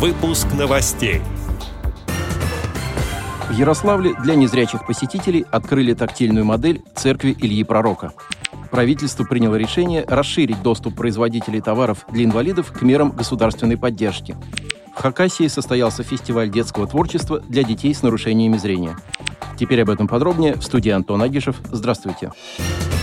Выпуск новостей. В Ярославле для незрячих посетителей открыли тактильную модель церкви Ильи Пророка. Правительство приняло решение расширить доступ производителей товаров для инвалидов к мерам государственной поддержки. В Хакасии состоялся фестиваль детского творчества для детей с нарушениями зрения. Теперь об этом подробнее в студии Антон Агишев. Здравствуйте. Здравствуйте.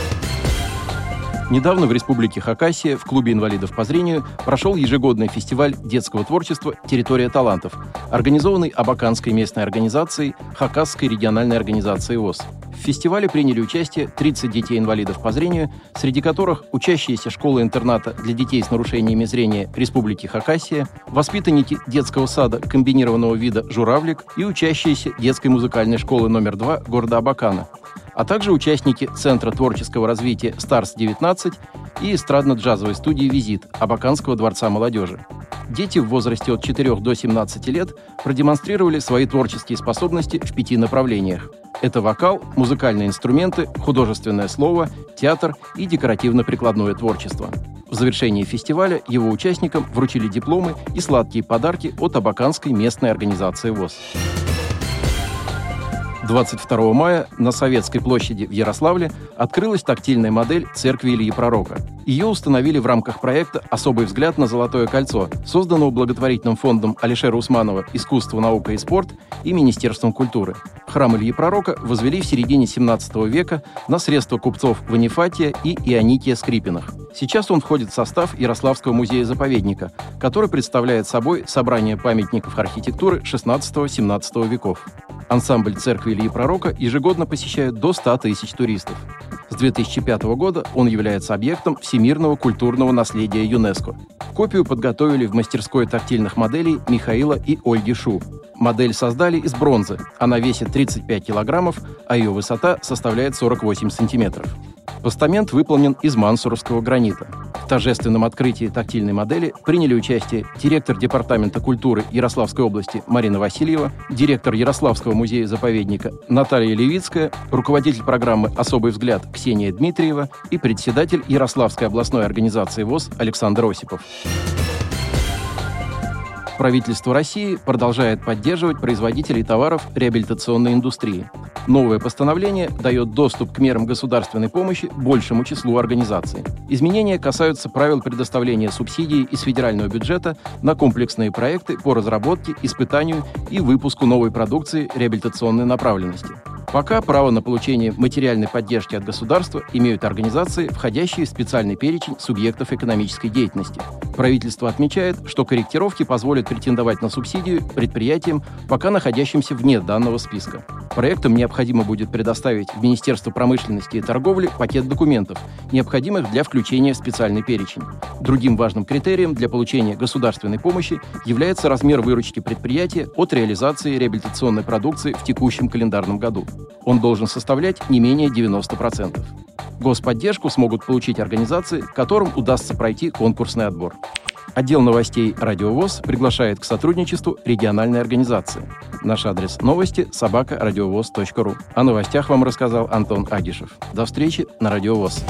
Недавно в Республике Хакасия в Клубе инвалидов по зрению прошел ежегодный фестиваль детского творчества «Территория талантов», организованный Абаканской местной организацией Хакасской региональной организацией ВОЗ. В фестивале приняли участие 30 детей-инвалидов по зрению, среди которых учащиеся школы-интерната для детей с нарушениями зрения Республики Хакасия, воспитанники детского сада комбинированного вида «Журавлик» и учащиеся детской музыкальной школы номер 2 города Абакана – а также участники Центра творческого развития «Старс-19» и эстрадно-джазовой студии «Визит» Абаканского дворца молодежи. Дети в возрасте от 4 до 17 лет продемонстрировали свои творческие способности в пяти направлениях. Это вокал, музыкальные инструменты, художественное слово, театр и декоративно-прикладное творчество. В завершении фестиваля его участникам вручили дипломы и сладкие подарки от Абаканской местной организации ВОЗ. 22 мая на Советской площади в Ярославле открылась тактильная модель церкви Ильи Пророка. Ее установили в рамках проекта «Особый взгляд на Золотое кольцо», созданного благотворительным фондом Алишера Усманова «Искусство, наука и спорт» и Министерством культуры. Храм Ильи Пророка возвели в середине 17 века на средства купцов Ванифатия и Ионикия Скрипиных. Сейчас он входит в состав Ярославского музея-заповедника, который представляет собой собрание памятников архитектуры 16-17 веков. Ансамбль церкви Ильи Пророка ежегодно посещает до 100 тысяч туристов. С 2005 года он является объектом всемирного культурного наследия ЮНЕСКО. Копию подготовили в мастерской тактильных моделей Михаила и Ольги Шу. Модель создали из бронзы. Она весит 35 килограммов, а ее высота составляет 48 сантиметров. Постамент выполнен из мансуровского гранита. Торжественном открытии тактильной модели приняли участие директор Департамента культуры Ярославской области Марина Васильева, директор Ярославского музея-заповедника Наталья Левицкая, руководитель программы «Особый взгляд» Ксения Дмитриева и председатель Ярославской областной организации ВОЗ Александр Осипов. Правительство России продолжает поддерживать производителей товаров реабилитационной индустрии. Новое постановление дает доступ к мерам государственной помощи большему числу организаций. Изменения касаются правил предоставления субсидий из федерального бюджета на комплексные проекты по разработке, испытанию и выпуску новой продукции реабилитационной направленности. Пока право на получение материальной поддержки от государства имеют организации, входящие в специальный перечень субъектов экономической деятельности. Правительство отмечает, что корректировки позволят претендовать на субсидию предприятиям, пока находящимся вне данного списка. Проектам необходимо будет предоставить в Министерство промышленности и торговли пакет документов, необходимых для включения в специальный перечень. Другим важным критерием для получения государственной помощи является размер выручки предприятия от реализации реабилитационной продукции в текущем календарном году. Он должен составлять не менее 90%. Господдержку смогут получить организации, которым удастся пройти конкурсный отбор. Отдел новостей «Радиовоз» приглашает к сотрудничеству региональной организации. Наш адрес новости – собакарадиовоз.ру. О новостях вам рассказал Антон Агишев. До встречи на «Радиовоз».